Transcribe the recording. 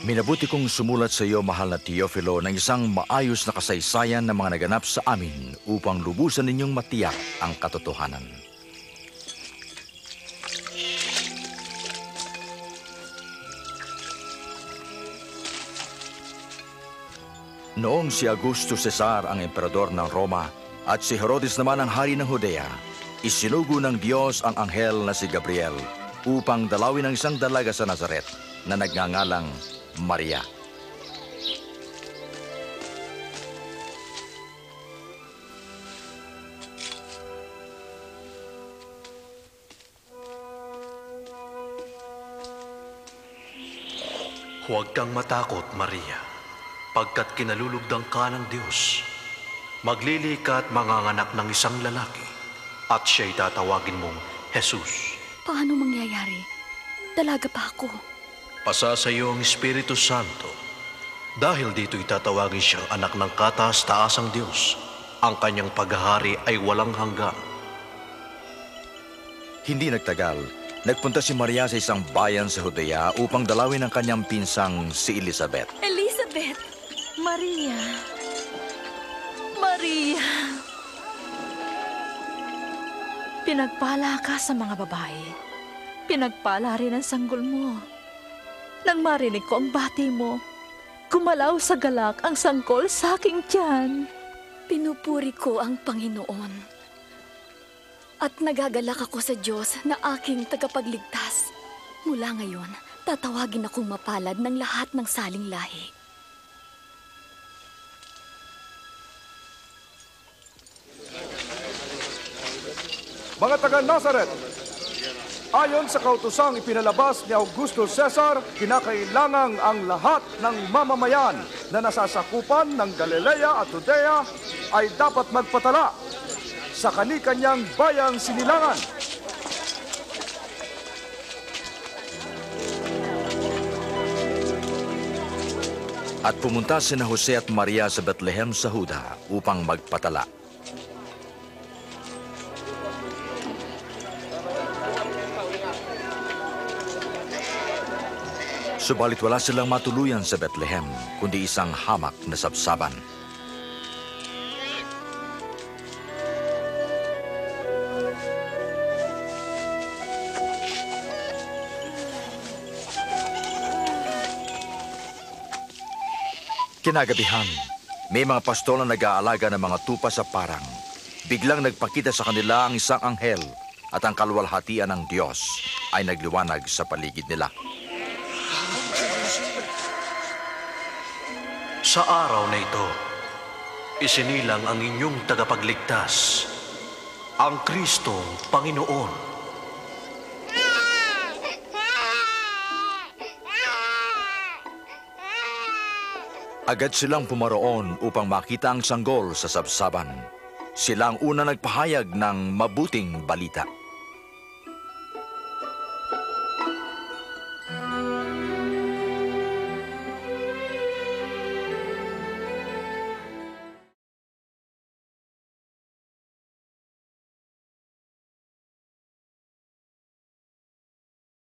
Minabuti kong sumulat sa iyo, mahal na Teofilo, ng isang maayos na kasaysayan ng mga naganap sa amin upang lubusan ninyong matiyak ang katotohanan. Noong si Augusto Cesar ang emperador ng Roma at si Herodes naman ang hari ng Judea, isinugo ng Diyos ang anghel na si Gabriel upang dalawin ang isang dalaga sa Nazaret na nagngangalang Maria. Huwag kang matakot, Maria, pagkat kinalulugdang ka ng Diyos. Maglili ka at manganganak ng isang lalaki, at siya'y tatawagin mong Jesus. Paano mangyayari? Dalaga pa ako. Pasa sa iyo ang Espiritu Santo. Dahil dito itatawagin siyang anak ng kataas-taasang Diyos. Ang kanyang paghahari ay walang hanggan. Hindi nagtagal, nagpunta si Maria sa isang bayan sa Judea upang dalawin ang kanyang pinsang si Elizabeth. Elizabeth! Maria! Maria! Pinagpala ka sa mga babae. Pinagpala rin ang sanggol mo. Nang marinig ko ang bati mo, gumalaw sa galak ang sanggol sa aking tiyan. Pinupuri ko ang Panginoon. At nagagalak ako sa Diyos na aking tagapagligtas. Mula ngayon, tatawagin akong mapalad ng lahat ng saling lahi. Mga taga Nazaret, ayon sa kautusang ipinalabas ni Augusto Cesar, kinakailangang ang lahat ng mamamayan na nasasakupan ng Galilea at Judea ay dapat magpatala sa kani-kanyang bayang sinilangan. At pumunta sina Jose at Maria sa Bethlehem sa Huda upang magpatala. Subalit wala silang matuluyan sa Bethlehem, kundi isang hamak na sabsaban. Kinagabihan, may mga pastol na nag-aalaga ng mga tupa sa parang. Biglang nagpakita sa kanila ang isang anghel at ang kalwalhatian ng Diyos ay nagliwanag sa paligid nila. Sa araw na ito, isinilang ang inyong tagapagligtas, ang Kristong Panginoon. Agad silang pumaroon upang makita ang sanggol sa sabsaban. Sila ang una nagpahayag ng mabuting balita.